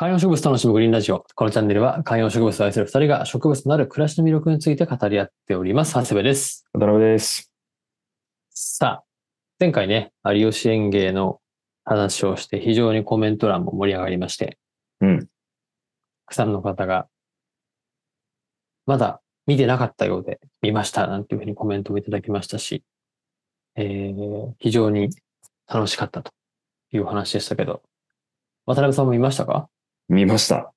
観葉植物楽しむグリーンラジオ。このチャンネルは観葉植物を愛する二人が植物となる暮らしの魅力について語り合っております。長谷部です。渡辺です。さあ、前回ね、有吉園芸の話をして非常にコメント欄も盛り上がりまして、うん。たくさんの方が、まだ見てなかったようで見ましたなんていうふうにコメントもいただきましたし、えー、非常に楽しかったというお話でしたけど、渡辺さんも見ましたか？見ました。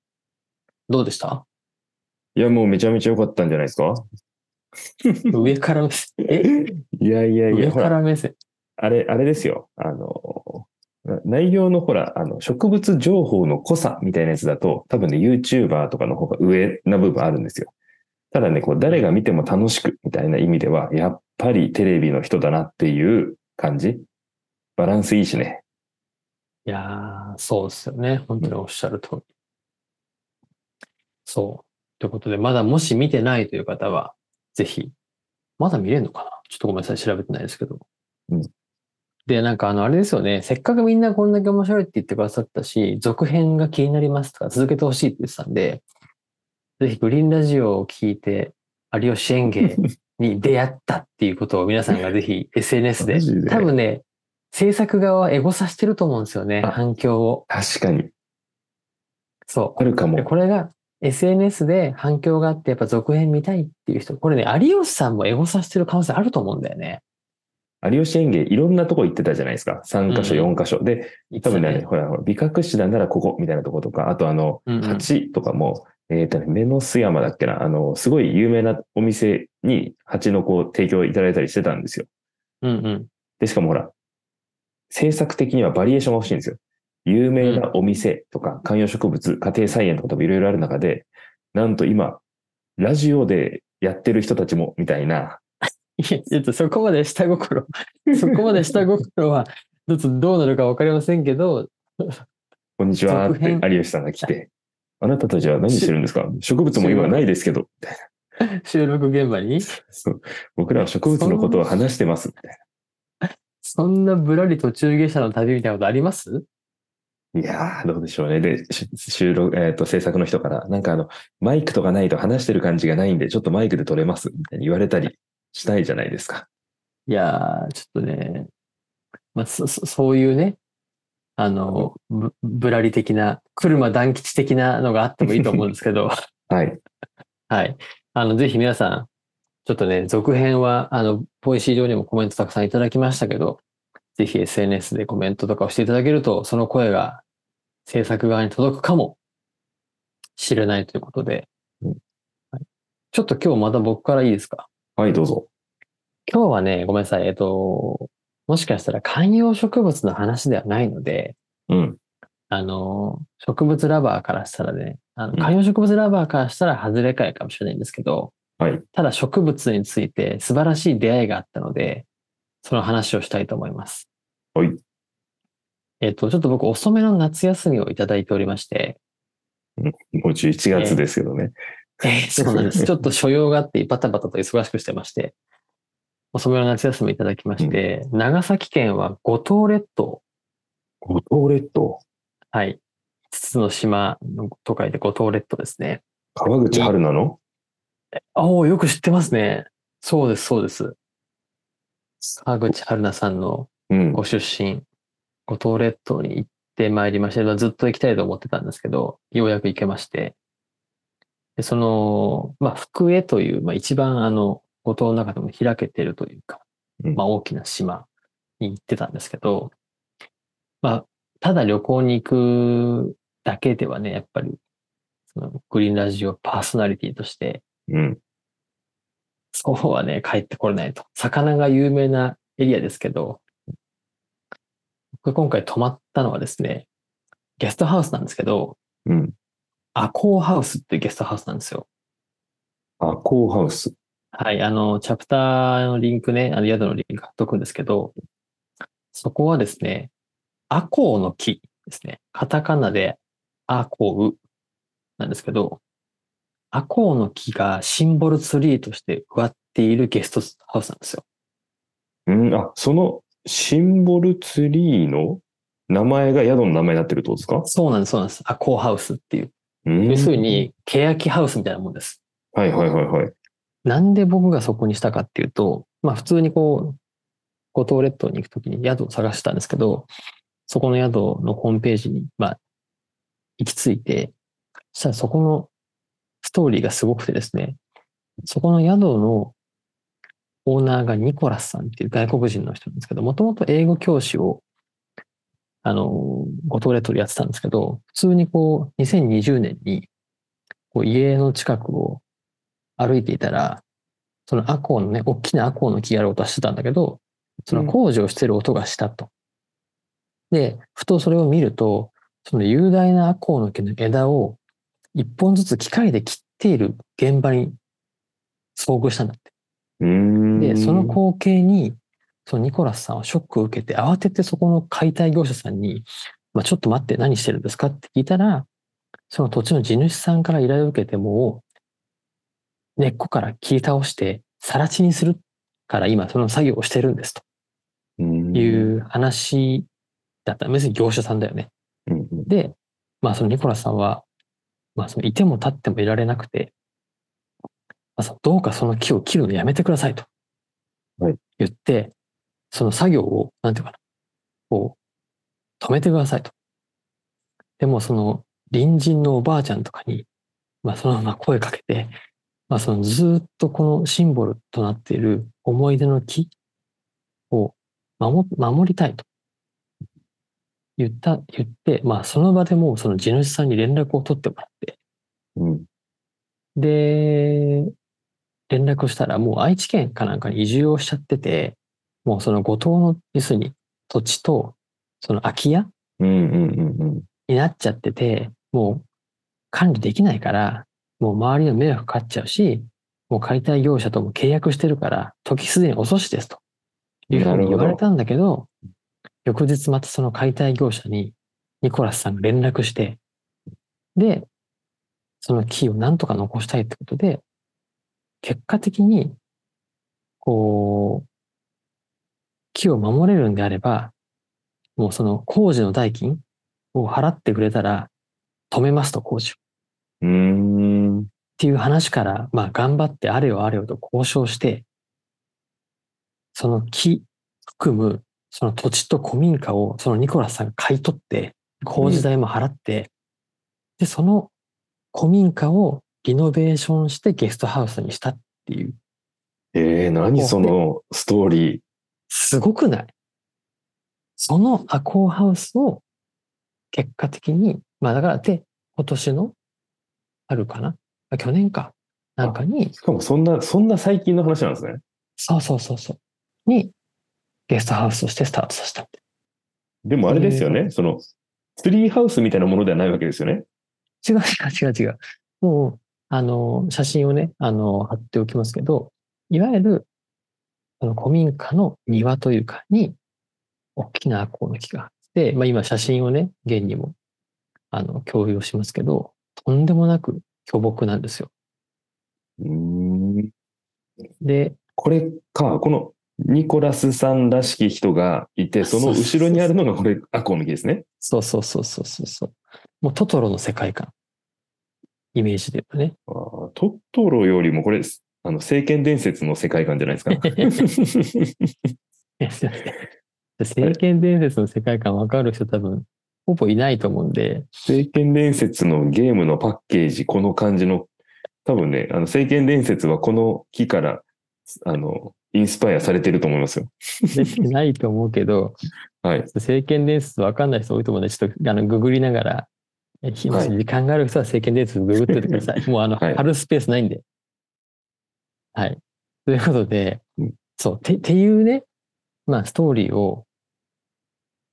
どうでした？いや、もうめちゃめちゃ良かったんじゃないですか？上から目線。え？いやいやいや、上ほ、からら目線。あれ、あれですよ。あの、な内容のほら、あの、植物情報の濃さみたいなやつだと、多分ね、YouTuber とかの方が上な部分あるんですよ。ただね、こう、誰が見ても楽しくみたいな意味では、やっぱりテレビの人だなっていう感じ。バランスいいしね。いやー、そうですよね。本当におっしゃる通り。そう。ということで、まだもし見てないという方は、ぜひ、まだ見れるのかな？ちょっとごめんなさい、調べてないですけど。うんで、なんかあの、あれですよね。せっかくみんなこんだけ面白いって言ってくださったし、続編が気になりますとか、続けてほしいって言ってたんで、ぜひグリーンラジオを聞いて、有吉園芸に出会ったっていうことを皆さんがぜひ SNS で 多分ね、制作側はエゴさしてると思うんですよね、あ反響を。確かに。そあるかも。これが SNS で反響があって、やっぱ続編見たいっていう人、これね、有吉さんもエゴさしてる可能性あると思うんだよね。有吉園芸いろんなとこ行ってたじゃないですか。3箇所、うん4箇所。で、多分ね、ほら、ほら美覚師だならここみたいなとことか、あとあの、うんうん蜂とかも、えっ、とね、目の巣山だっけな、あの、すごい有名なお店に蜂のこう提供いただいたりしてたんですよ。うんうん。で、しかもほら、制作的にはバリエーションが欲しいんですよ。有名なお店とか、観葉植物、家庭菜園とか多分いろいろある中で、なんと今、ラジオでやってる人たちも、みたいな、いや、ちょっとそこまで下心、そこまで下心は、ちょっとどうなるかわかりませんけど、こんにちはって有吉さんが来て、あなたたちは何してるんですか？植物も今ないですけど、みたいな。収録現場に、そう。僕らは植物のことを話してます、みたいそんなぶらり途中下車の旅みたいなことあります？な。いやー、どうでしょうね。で、し収録、えっ、と、制作の人から、なんかあの、マイクとかないと話してる感じがないんで、ちょっとマイクで撮れます、みたいに言われたりしたいじゃないですか。いやー、ちょっとね、まあ、そ、そそういうね、あの、ぶぶらり的な、車団吉的なのがあってもいいと思うんですけど、はい。はい。あの、ぜひ皆さん、ちょっとね、続編は、あの、 Voicy 上にもコメントたくさんいただきましたけど、ぜひ SNS でコメントとかをしていただけると、その声が制作側に届くかもしれないということで、うんはいちょっと今日また僕からいいですか？はい、どうぞ。今日はね、ごめんなさい。えっと、もしかしたら観葉植物の話ではないので、うん。あの、植物ラバーからしたらね、あのうん観葉植物ラバーからしたら外れかいかもしれないんですけど、はい。ただ植物について素晴らしい出会いがあったので、その話をしたいと思います。はい。えっと、ちょっと僕遅めの夏休みをいただいておりまして、もう11月ですけどね。えーそうなんです。ちょっと所用があってバタバタと忙しくしてまして、遅めの夏休みいただきまして、長崎県は五島列島、五島列島。はい。5つの島の都会で五島列島ですね。川口春奈の？あお、よく知ってますね。そうです、そうです。川口春奈さんのうん。ご出身、五島列島に行ってまいりまして、まあずっと行きたいと思ってたんですけど、ようやく行けまして、でその、まあ、福江という、まあ、一番あの、五島の中でも開けてるというか、うんまあ、大きな島に行ってたんですけど、まあ、ただ旅行に行くだけではね、やっぱり、そのグリーンラジオパーソナリティとして、うん。そうはね、帰ってこれないと。魚が有名なエリアですけど、僕今回泊まったのはですね、ゲストハウスなんですけど、うん。アコーハウスってゲストハウスなんですよ。アコーハウス。はい、あの、チャプターのリンクね、あの宿のリンク貼っとくんですけど、そこはですね、アコウの木ですね。カタカナでアコウなんですけど、アコウの木がシンボルツリーとして植わっているゲストハウスなんですよ。うん。あ、そのシンボルツリーの名前が宿の名前になってるってことですか？そうなんです、そうなんです。アコーハウスっていう。うん要するに、欅ハウスみたいなもんです。はいはいはいはい。なんで僕がそこにしたかっていうと、まあ普通にこう、五島列島に行くときに宿を探したんですけど、そこの宿のホームページに、まあ、行き着いて、そしたらそこのストーリーがすごくてですね、そこの宿のオーナーがニコラスさんっていう外国人の人なんですけど、もともと英語教師を、あの、五島列島でやってたんですけど、普通にこう、2020年に、こう家の近くを歩いていたら、そのアコウのね、大きなアコウの木がある音はしてたんだけど、その工事をしてる音がしたと。で、ふとそれを見ると、その雄大なアコウの木の枝を一本ずつ機械で切っている現場に遭遇したんだって。で、その光景に、そのニコラスさんはショックを受けて、慌ててそこの解体業者さんに、まあ、ちょっと待って、何してるんですかって聞いたら、その土地の地主さんから依頼を受けても、根っこから切り倒して、更地にするから今その作業をしてるんですとうんいう話だった。別に業者さんだよね。で、まあそのニコラスさんは、まあそのいても立ってもいられなくて、まあ、どうかその木を切るのやめてくださいとはい言って、その作業を、なんていうかな、こう、止めてくださいと。でもその隣人のおばあちゃんとかに、まあそのまま声かけて、まあそのずーっとこのシンボルとなっている思い出の木を守守りたいと。言った、言って、まあその場でもうその地主さんに連絡を取ってもらって、うん。で、連絡をしたらもう愛知県かなんかに移住をしちゃってて、もうその五島の、要するに土地とその空き家うんうん。になっちゃってて、もう管理できないから、もう周りの迷惑かかっちゃうし、もう解体業者とも契約してるから、時すでに遅しですというふうに言われたんだけど、翌日またその解体業者にニコラスさんが連絡して、で、その木をなんとか残したいってことで、結果的に、こう、木を守れるんであれば、もうその工事の代金を払ってくれたら止めますと工事を。っうーん。ていう話から、まあ頑張ってあれよあれよと交渉して、その木含むその土地と古民家をそのニコラスさんが買い取って、工事代も払って、で、その古民家をリノベーションしてゲストハウスにしたっていう、えー、何そのストーリー。すごくない？そのアコーハウスを結果的に、まあだからで、今年の春かな？あ去年か。なんかに、しかもそんな、そんな最近の話なんですね。そうそうそうそう、にゲストハウスとしてスタートさせた。でもあれですよね。その、ツリーハウスみたいなものではないわけですよね。違う違う違う違う。もう、あの、写真をね、あの、貼っておきますけど、いわゆる、あの、古民家の庭というかに、大きなアコウの木があって、まあ今写真をね、現にも、あの、共有をしますけど、とんでもなく巨木なんですよ。うーん。で、これか、このニコラスさんらしき人がいて、その後ろにあるのがこれ、アコウの木ですね。そうそうそうそうそうそう。もうトトロの世界観。イメージで言うとね。あートトロよりもこれ、あの、聖剣伝説の世界観じゃないですか。聖剣伝説の世界観わかる人多分、ほぼいないと思うんで、聖剣伝説のゲームのパッケージ、この感じの、多分ね、あの、聖剣伝説はこの木から、あの、インスパイアされてると思いますよ。ないと思うけど、はい。聖剣伝説わかんない人多いと思うんで、ちょっとあのググりながら、え時間がある人は聖剣伝説ググっててください。もうあの、はい貼るスペースないんで。はい。ということでうん、そう、て、っていうね、まあストーリーを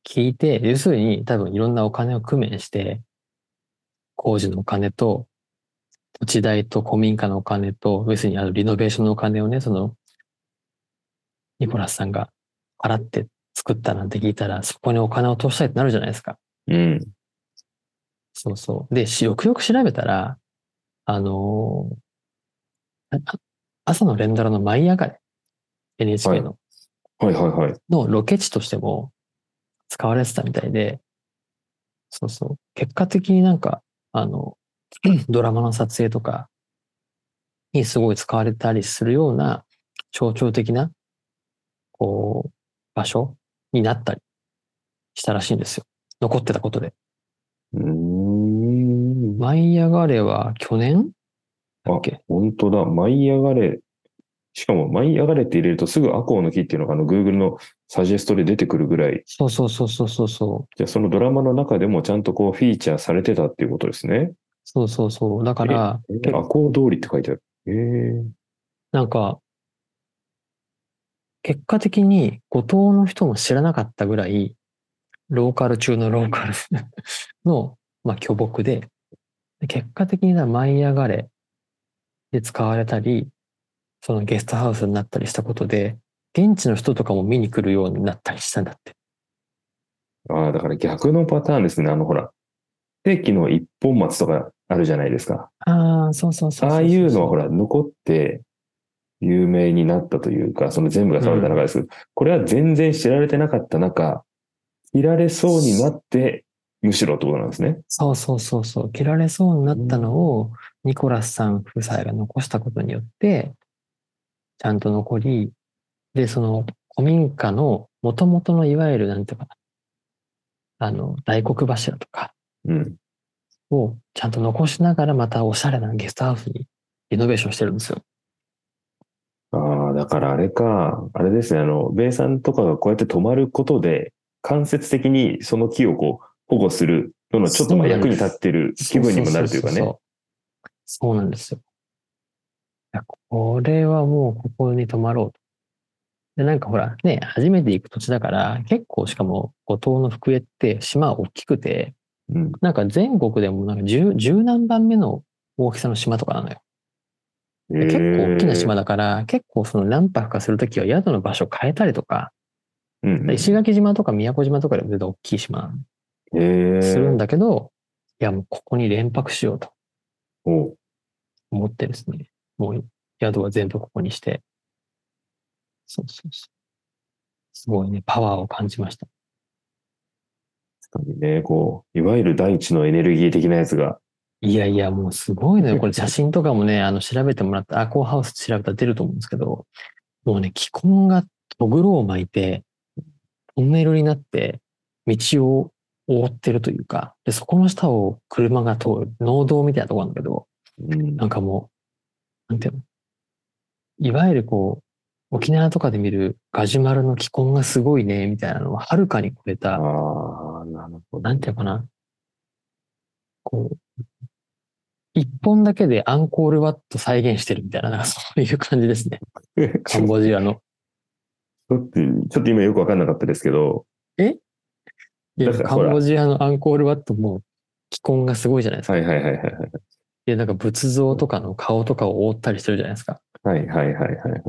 聞いて、要するに多分いろんなお金を工面して、工事のお金と、土地代と古民家のお金と、要するにあのリノベーションのお金をね、その、ニコラスさんが払って作ったなんて聞いたら、そこにお金を通したいってなるじゃないですか。うん。そうそう。で、しよくよく調べたら、あのーあ朝の連ドラの舞い上がれ、NHK の、はいはいはい。のロケ地としても使われてたみたいで、そうそう。結果的になんか、あの、ドラマの撮影とかにすごい使われたりするような象徴的な、こう、場所になったりしたらしいんですよ。残ってたことで。うーん。舞い上がれは去年？だあっけ、本当だ。舞い上がれ。しかも、舞い上がれって入れるとすぐアコウの木っていうのがあの Google のサジェストで出てくるぐらい、そうそうそうそうそうそう。じゃあそのドラマの中でもちゃんとこうフィーチャーされてたっていうことですね。そうそうそう。だから、えアコウ通りって書いてある。ええなんか、結果的に五島の人も知らなかったぐらい、ローカル中のローカル の、まあ、巨木で、で結果的には舞い上がれで使われたり、そのゲストハウスになったりしたことで、現地の人とかも見に来るようになったりしたんだって。ああ、だから逆のパターンですね。あのほら、世紀の一本松とかあるじゃないですか。ああ、そうそうそうああいうのはほら、残って有名になったというか、その全部が触れた中ですけど、これは全然知られてなかった中、切られそうになって、むしろってことなんですね。そうそうそうそう。切られそうになったのを、ニコラスさん夫妻が残したことによって、ちゃんと残り、で、その古民家の元々のいわゆる、なんていうかな、あの、大黒柱とかうん。をちゃんと残しながら、またおしゃれなゲストハウスにリノベーションしてるんですよ。だからあれか、あれですね、あの、米さんとかがこうやって止まることで、間接的にその木をこう、保護するののちょっとまあ役に立ってる気分にもなるというかね。そうなんですよ。いやこれはもうここに泊まろうと。で、なんかほら、ね、初めて行く土地だから、結構しかも五島の福江って島大きくて、うん。なんか全国でもなんか十、十何番目の大きさの島とかなのよ。で結構大きな島だから、結構その何泊かするときは宿の場所変えたりとか、うんうん。石垣島とか宮古島とかでも全然大きい島。するんだけど、いやもうここに連泊しようとお思ってですね、もう宿は全部ここにして、そうそうそう。すごいね、パワーを感じました。確かにね、こう、いわゆる大地のエネルギー的なやつが、いやいや、もうすごいのよ。これ写真とかもね、あの、調べてもらった、アコーハウス調べたら出ると思うんですけど、もうね、気根がトグロを巻いて、トンネルになって、道を覆ってるというか、で、そこの下を車が通る、農道みたいなところなんだけど、うんなんかもう、なんていうの？いわゆるこう、沖縄とかで見るガジュマルの気根がすごいね、みたいなのをはるかに超えあた、あ、なるほど。なんていうのかな？こう、一本だけでアンコールワット再現してるみたいな、なんかそういう感じですね。カンボジアの。ちょっと、ちょっと今よくわかんなかったですけど、いやカンボジアのアンコールワットも気根がすごいじゃないですか。はいはいはいはいはい。で、なんか仏像とかの顔とかを覆ったりしてるじゃないですか。はいはいはいはいはい。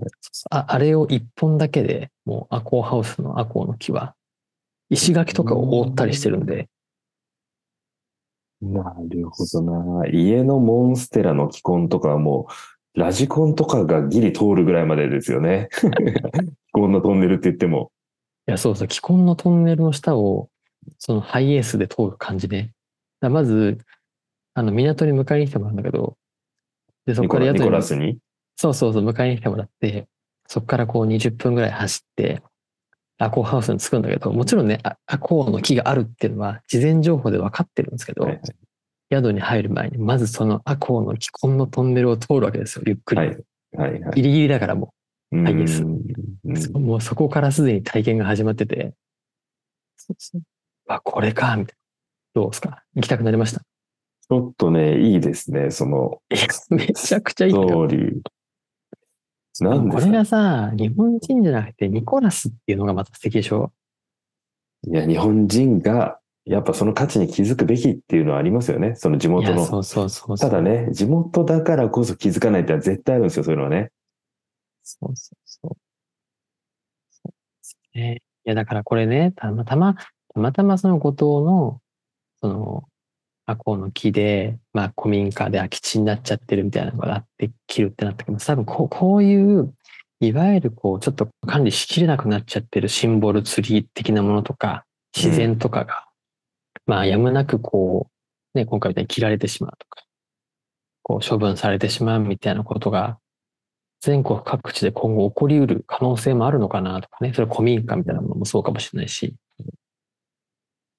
ああれを一本だけで、もうアコーハウスのアコーの木は、石垣とかを覆ったりしてるんで、なるほどな。家のモンステラの気根とかはもう、ラジコンとかがギリ通るぐらいまでですよね。気根のトンネルって言っても。いや、そうそう、気根のトンネルの下を、そのハイエースで通る感じね。だまず、あの、港に迎えに来てもらうんだけど、で、そこから宿にコラスに？そうそうそう、迎えに来てもらって、そこからこう20分ぐらい走って、アコーハウスに着くんだけど、もちろんね、あアコーの木があるっていうのは事前情報で分かってるんですけど、はい宿に入る前に、まずそのアコーの気根のトンネルを通るわけですよ、ゆっくり。はいはいはい。ギリギリだからもうんはいですもうそこからすでに体験が始まってて、そうそうあ、これか、みたいな。どうですか？行きたくなりました？ちょっとね、いいですね、そのいやめちゃくちゃいいスよ。トーリー。なんでこれがさ、日本人じゃなくてニコラスっていうのがまた素敵でしょ？いや、日本人が、やっぱその価値に気づくべきっていうのはありますよね。その地元の。そうそうそう。ただね、地元だからこそ気づかないってのは絶対あるんですよ、そういうのはね。そうそうそう。そうですね。いや、だからこれね、たまたま、たまたまその五島の、その、アコウの木で、まあ、古民家で空き地になっちゃってるみたいなのがあって、切るってなったけど、多分こう、こういう、いわゆるこう、ちょっと管理しきれなくなっちゃってるシンボルツリー的なものとか、自然とかが、まあ、やむなくこう、ね、今回みたいに切られてしまうとか、こう、処分されてしまうみたいなことが、全国各地で今後起こりうる可能性もあるのかなとかね、それ古民家みたいなものもそうかもしれないし、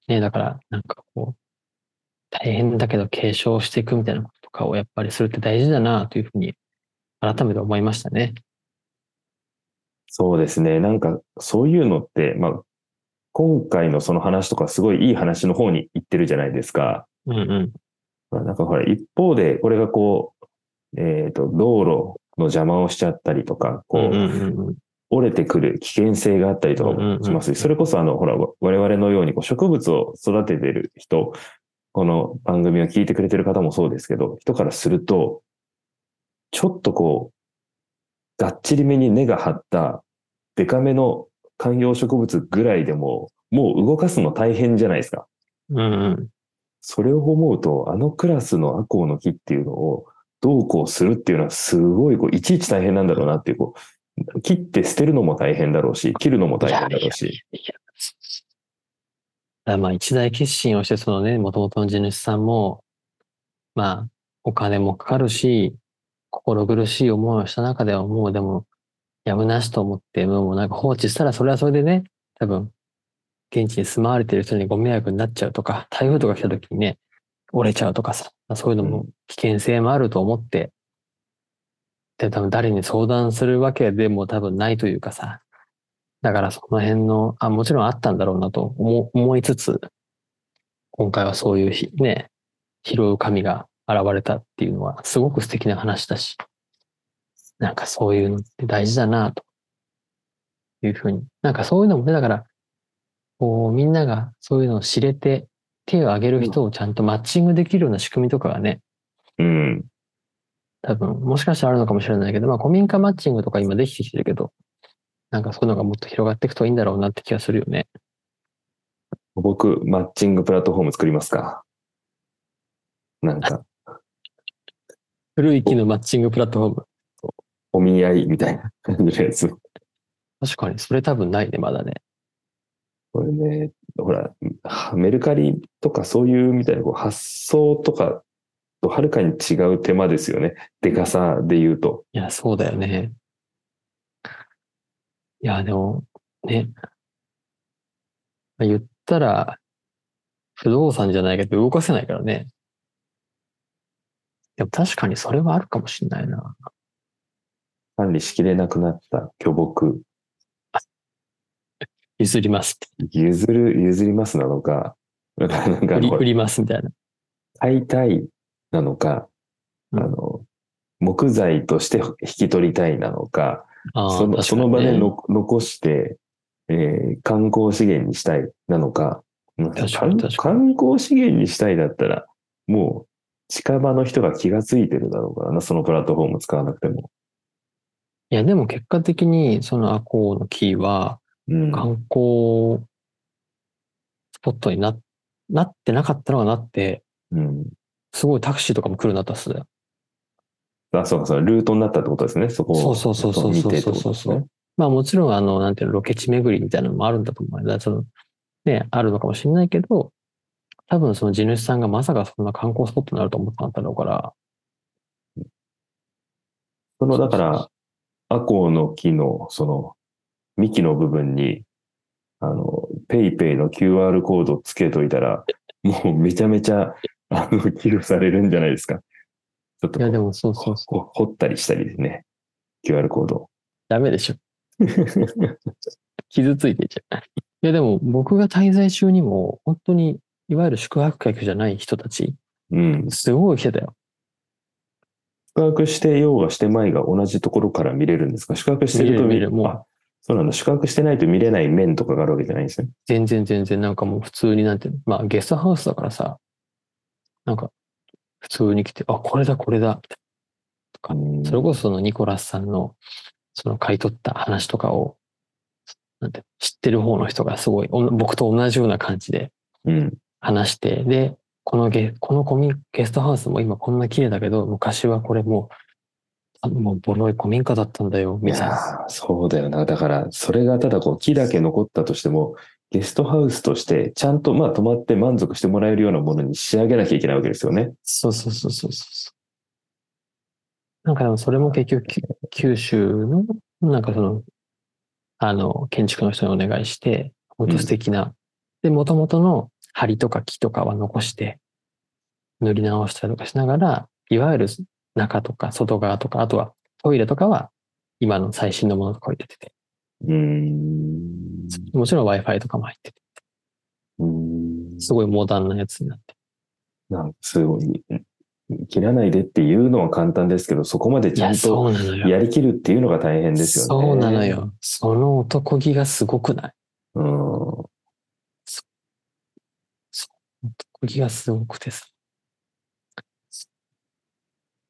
ね、だから、なんかこう、大変だけど継承していくみたいなこととかをやっぱりするって大事だなというふうに改めて思いましたね。そうですね。なんか、そういうのって、まあ、今回のその話とかすごいいい話の方に行ってるじゃないですか。うんうん。まあなんかほら、一方で、これがこう、えっ、と、道路の邪魔をしちゃったりとか、こう、うんうんうんうん折れてくる危険性があったりとかもしますし、それこそあの、ほら、我々のようにこう植物を育ててる人、この番組を聞いてくれてる方もそうですけど、人からすると、ちょっとこう、がっちりめに根が張った、デカめの観葉植物ぐらいでも、もう動かすの大変じゃないですか。うんうん。それを思うと、あのクラスのアコウの木っていうのをどうこうするっていうのはすごいこういちいち大変なんだろうなっていう、こう、切って捨てるのも大変だろうし、切るのも大変だろうし。いやだからまあ一大決心をして、そのね、元々の地主さんも、まあ、お金もかかるし、心苦しい思いをした中ではもうでも、やむなしと思って、もうなんか放置したらそれはそれでね、多分、現地に住まわれてる人にご迷惑になっちゃうとか、台風とか来た時にね、折れちゃうとかさ、そういうのも危険性もあると思って、で、多分誰に相談するわけでも多分ないというかさ、だからその辺の、あ、もちろんあったんだろうなと思思いつつ、今回はそういうひね、拾う神が現れたっていうのはすごく素敵な話だし、なんかそういうのって大事だなというふうに。なんかそういうのもね、だから、こうみんながそういうのを知れて手を挙げる人をちゃんとマッチングできるような仕組みとかがね、うん。多分、もしかしたらあるのかもしれないけど、まあ古民家マッチングとか今できてきてるけど、なんかそういうのがもっと広がっていくといいんだろうなって気がするよね。僕、マッチングプラットフォーム作りますか？なんか、古い木のマッチングプラットフォーム。お見合いみたいな感じのやつ。確かに、それ多分ないね、まだね。これね、ほら、メルカリとかそういうみたいなこう発想とかとはるかに違う手間ですよね。でかさで言うと。いや、そうだよね。いや、でも、ね。まあ言ったら、不動産じゃないけど動かせないからね。でも確かにそれはあるかもしれないな。管理しきれなくなった巨木。譲りますって。譲る、譲りますなのか、なんかなんかこれ売り売りますみたいな。買いたいなのか、うんあの、木材として引き取りたいなのか、ああ、そのねその場での残して、えー観光資源にしたいなのか、かに確か観光資源にしたいだったら、もう近場の人が気がついてるだろうからな、そのプラットフォーム使わなくても。いや、でも結果的に、そのアコウの木は、うん。観光スポットにな、なってなかったのがなって、うん。すごいタクシーとかも来るなったっすね。あ、そうか、そう、ルートになったってことですね、そこを。そうそうそうそうそうそうそう。まあもちろん、あの、なんていうの、ロケ地巡りみたいなのもあるんだと思う。だその、ね、あるのかもしれないけど、多分その地主さんがまさかそんな観光スポットになると思っただろうから、その、だから、アコウの木の、その、幹の部分に、あの、ペイペイの QR コードつけといたら、もうめちゃめちゃ、あの、寄付されるんじゃないですか。ちょっといやでもそうそうそう。ほ掘ったりしたりですね。QR コード。ダメでしょ。傷ついてんじゃん。いやでも僕が滞在中にも、本当に、いわゆる宿泊客じゃない人たち、うん。すごい来てたよ。宿泊してようがしてまいが同じところから見れるんですか？宿泊してると見れるもうあ、そうなんだ。宿泊してないと見れない面とかがあるわけじゃないんですね。全然全然なんかもう普通になんてまあゲストハウスだからさ、なんか普通に来て、あ、これだこれだ、みたいなとか、うんそれこそそのニコラスさんのその買い取った話とかを、なんて知ってる方の人がすごい、お僕と同じような感じでうん。話して、で、このゲこのコミゲストハウスも今こんな綺麗だけど、昔はこれもう、あもうボロい古民家だったんだよ、いみたいな。そうだよな。だから、それがただこう木だけ残ったとしても、ゲストハウスとして、ちゃんとまあ泊まって満足してもらえるようなものに仕上げなきゃいけないわけですよね。そうそうそうそうそう。なんかでもそれも結局、き九州の、なんかその、あの、建築の人にお願いして、本当素敵な。で、元々の梁とか木とかは残して、塗り直したりとかしながら、いわゆる中とか外側とか、あとはトイレとかは今の最新のものとかを入れてて、うーん。もちろん Wi-Fi とかも入ってて、うーんすごいモダンなやつになって。なんかすごい、切らないでっていうのは簡単ですけど、そこまでちゃんと。やりきるっていうのが大変ですよね。そうなの。よ。その男気がすごくない？うん。男気がすごくてさ。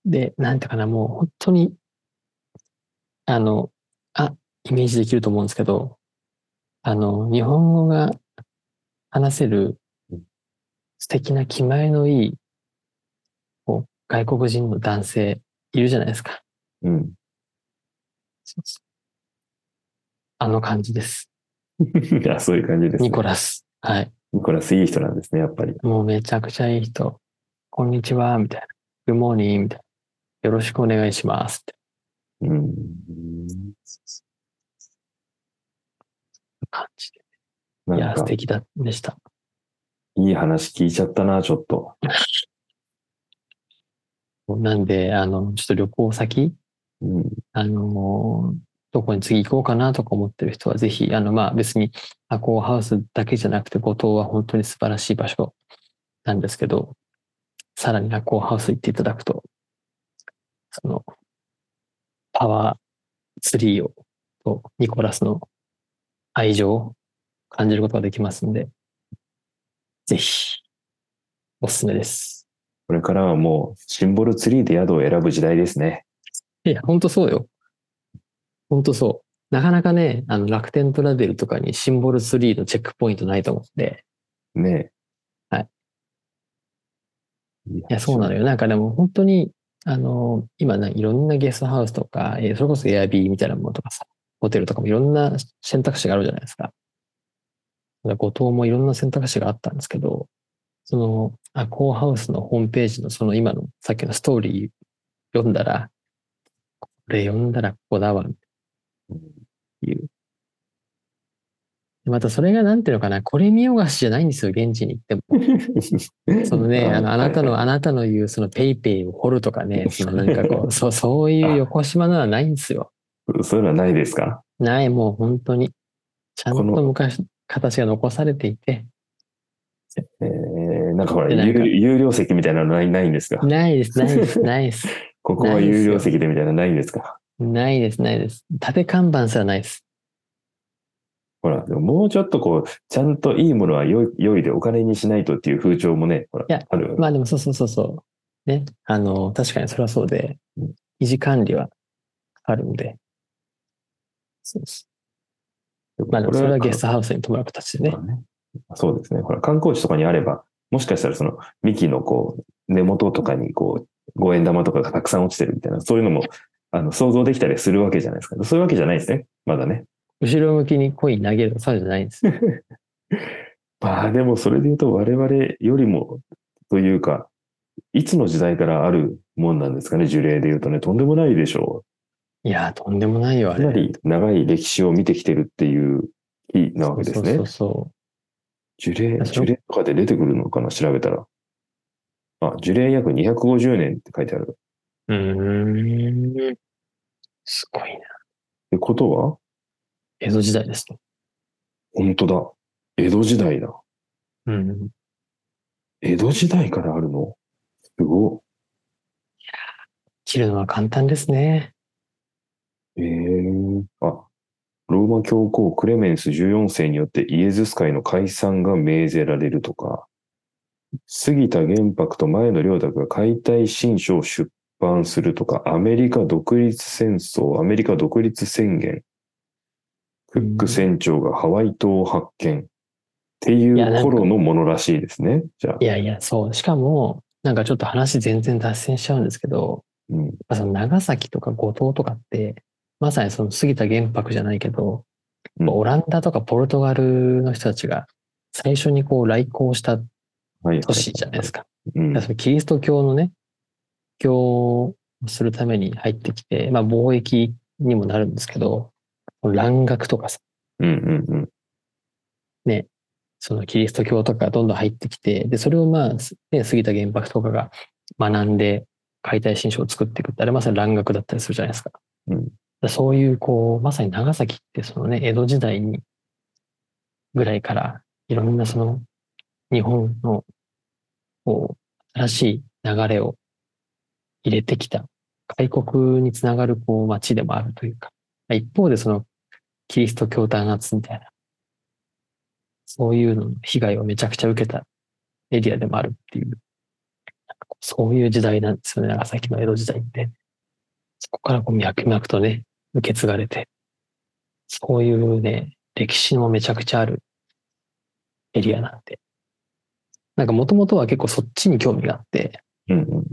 で、なんていうかな、もう本当に、あの、あ、イメージできると思うんですけど、あの、日本語が話せる素敵な気前のいい、こう外国人の男性いるじゃないですか。うん。そうそうあの感じです。いや、そういう感じです、ね。ニコラス。はい。ニコラスいい人なんですね、やっぱり。もうめちゃくちゃいい人。こんにちは、みたいな。グモーニーみたいな。よろしくお願いしますってうん。感じで。いや、素敵だ、でした。いい話聞いちゃったな、ちょっと。なんで、あの、ちょっと旅行先、うん。あの、どこに次行こうかなとか思ってる人は、ぜひ、あの、まあ別に、アコーハウスだけじゃなくて、五島は本当に素晴らしい場所なんですけど、さらにアコーハウス行っていただくと、その、パワーツリーを、とニコラスの愛情を感じることができますんで、ぜひ、おすすめです。これからはもう、シンボルツリーで宿を選ぶ時代ですね。いや、ほんとそうよ。ほんとそう。なかなかね、あの、楽天トラベルとかにシンボルツリーのチェックポイントないと思って。ねはいいいや、そうなのよ。なんかでも本当に、あの、今ね、いろんなゲストハウスとか、えーそれこそエアビーみたいなものとかさ、ホテルとかもいろんな選択肢があるじゃないですか。だから五島もいろんな選択肢があったんですけど、その、アコーハウスのホームページのその今のさっきのストーリー読んだら、これ読んだらここだわ、っていう。でまたそれがなんていうのかな、これ見よがしじゃないんですよ、現地に行っても。そのね、あの、あなたの、はいあなたの言う、そのペイペイを掘るとかね、そのなんかこう、そう、そういう横島なのはないんですよ。はいそういうのはないですか？ない、もう本当に。ちゃんとこの昔、形が残されていて、えー、なんかほら、でなんか有有料席みたいなのないないんですか？ないです、ないです、ないです。ここは有料席でみたいなのないんですか？ないです、ないです。縦看板すらないです。ほら、でももうちょっとこう、ちゃんといいものは良い良いでお金にしないとっていう風潮もね、ほら、いやある。まあでもそうそうそうそう。ね。あの、確かにそれはそうでうん、維持管理はあるんで。そうです。まあでもそれはゲストハウスに泊まる形でねそうですね。ほら、観光地とかにあれば、もしかしたらその幹のこう、根元とかにこう、五円玉とかがたくさん落ちてるみたいな、そういうのも、あの、想像できたりするわけじゃないですか。そういうわけじゃないですね。まだね。後ろ向きにコイン投げるそうじゃないんですよ。まあでもそれで言うと我々よりも、というか、いつの時代からあるもんなんですかね、樹齢で言うとね、とんでもないでしょいやー、とんでもないよ、う。あれ。かなり長い歴史を見てきてるっていう日なわけですねそう。そうそ樹齢、樹齢とかで出てくるのかな、調べたら。あ、樹齢約250年って書いてある。っう。うーん。すごいな。てことは？江戸時代ですね。本当だ。江戸時代だ。うん。江戸時代からあるの？すご切るのは簡単ですね。い。ええあ、ローマ教皇クレメンス14世によってイエズス会の解散が命ぜられるとか、杉田玄白と前野良太が解体新書を出版するとか、アメリカ独立戦争、アメリカ独立宣言、クック船長がハワイ島を発見っていう頃のものらしいですね。じゃあい。やいや、そう。しかも、なんかちょっと話全然脱線しちゃうんですけど、うん、まあその長崎とか五島とかって、まさにその杉田玄白じゃないけど、うんオランダとかポルトガルの人たちが最初にこう来航したはい。都市じゃないですか。キリスト教のね、教をするために入ってきて、まあ貿易にもなるんですけど、蘭学とかさ、うんうんうん。そのキリスト教とかどんどん入ってきて、で、それをまあ、すね、過ぎた原爆とかが学んで解体新書を作っていくって、あれまさに蘭学だったりするじゃないですか。うんでそういう、こう、まさに長崎ってそのね、江戸時代に、ぐらいから、いろんなその、日本の、こう、新しい流れを入れてきた、開国につながる、こう、街でもあるというか、一方でその、キリスト教弾圧みたいな、そういうのの被害をめちゃくちゃ受けたエリアでもあるっていう、そういう時代なんですよね、長崎の江戸時代って。そこからこう脈々とね、受け継がれて、そういうね、歴史もめちゃくちゃあるエリアなんで。なんかもともとは結構そっちに興味があって、うんうんうん、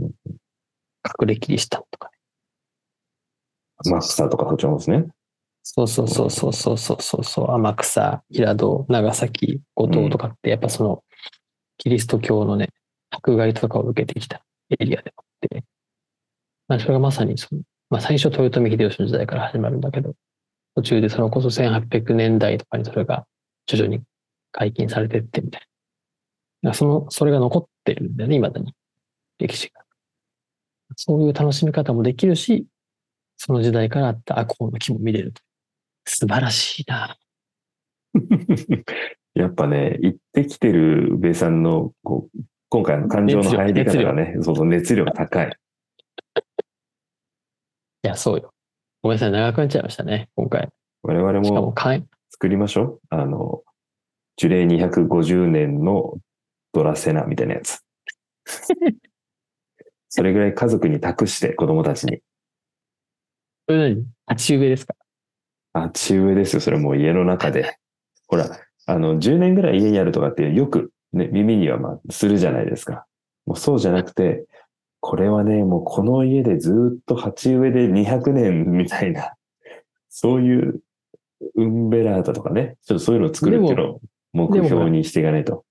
隠れキリシタンとかね。マスターとかそっちもですね。そうそうそうそうそうそうそう、天草、平戸、長崎、五島とかって、やっぱその、キリスト教のね、迫害とかを受けてきたエリアでもあって、まあ、それがまさにその、まあ、最初豊臣秀吉の時代から始まるんだけど、途中でそのこそ1800年代とかにそれが徐々に解禁されてってみたいな。その、それが残ってるんだよね、未だに。歴史が。そういう楽しみ方もできるし、その時代からあったアコウの木も見れると。素晴らしいな。やっぱね、行ってきてる米さんの、こう、今回の感情の入り方がね、そうそう、熱量が高い。いや、そうよ。ごめんなさい、長くなっちゃいましたね、今回。我々しかも、作りましょう。あの、樹齢250年のドラセナみたいなやつ。それぐらい家族に託して子供たちに。それ何？鉢植えですか？あ、地植えですよ。それもう家の中で。ほら、あの、10年ぐらい家にあるとかってよくね、耳にはまあするじゃないですか。もうそうじゃなくて、これはね、もうこの家でずっと鉢植えで200年みたいな、そういうウンベラータとかね、ちょっとそういうのを作るっていうのを目標にしていかないと。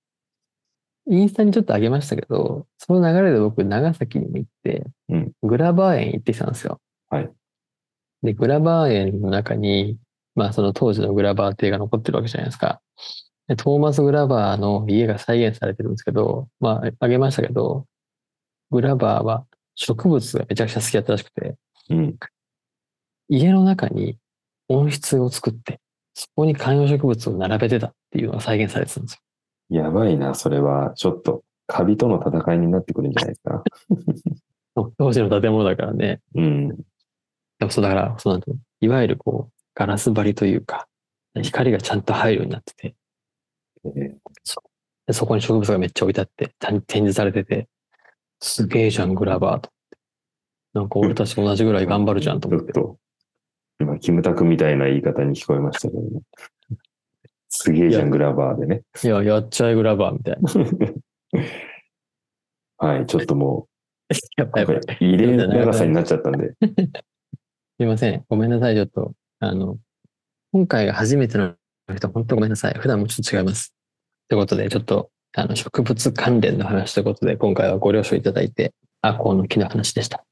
インスタにちょっと上げましたけど、その流れで僕、長崎にも行って、うんグラバー園行ってきたんですよ。はい。で、グラバー園の中に、まあその当時のグラバー邸が残ってるわけじゃないですか。でトーマス・グラバーの家が再現されてるんですけど、まあ、あげましたけど、グラバーは植物がめちゃくちゃ好きだったらしくて、うん。家の中に温室を作って、そこに観葉植物を並べてたっていうのが再現されてたんですよ。やばいな、それは。ちょっと、カビとの戦いになってくるんじゃないですか。当時の建物だからね。うん。でもそうだから、そうなんだいわゆるこう、ガラス張りというか、光がちゃんと入るようになってて、えーでそこに植物がめっちゃ置いてあって、た展示されてて、すげえじゃん、グラバーと思って。なんか俺たちと同じぐらい頑張るじゃんと思って。ちょっと、今、キムタクみたいな言い方に聞こえましたけどね。すげえじゃん、グラバーでね。いや、やっちゃえグラバーみたいな。はい、ちょっともう、ぱやっぱ今回異例な長さになっちゃったんで。すいません。ごめんなさい、ちょっと。あの、今回が初めての人、本当ごめんなさい。普段もちょっと違います。ということで、ちょっと、あの、植物関連の話ということで、今回はご了承いただいて、アコウの木の話でした。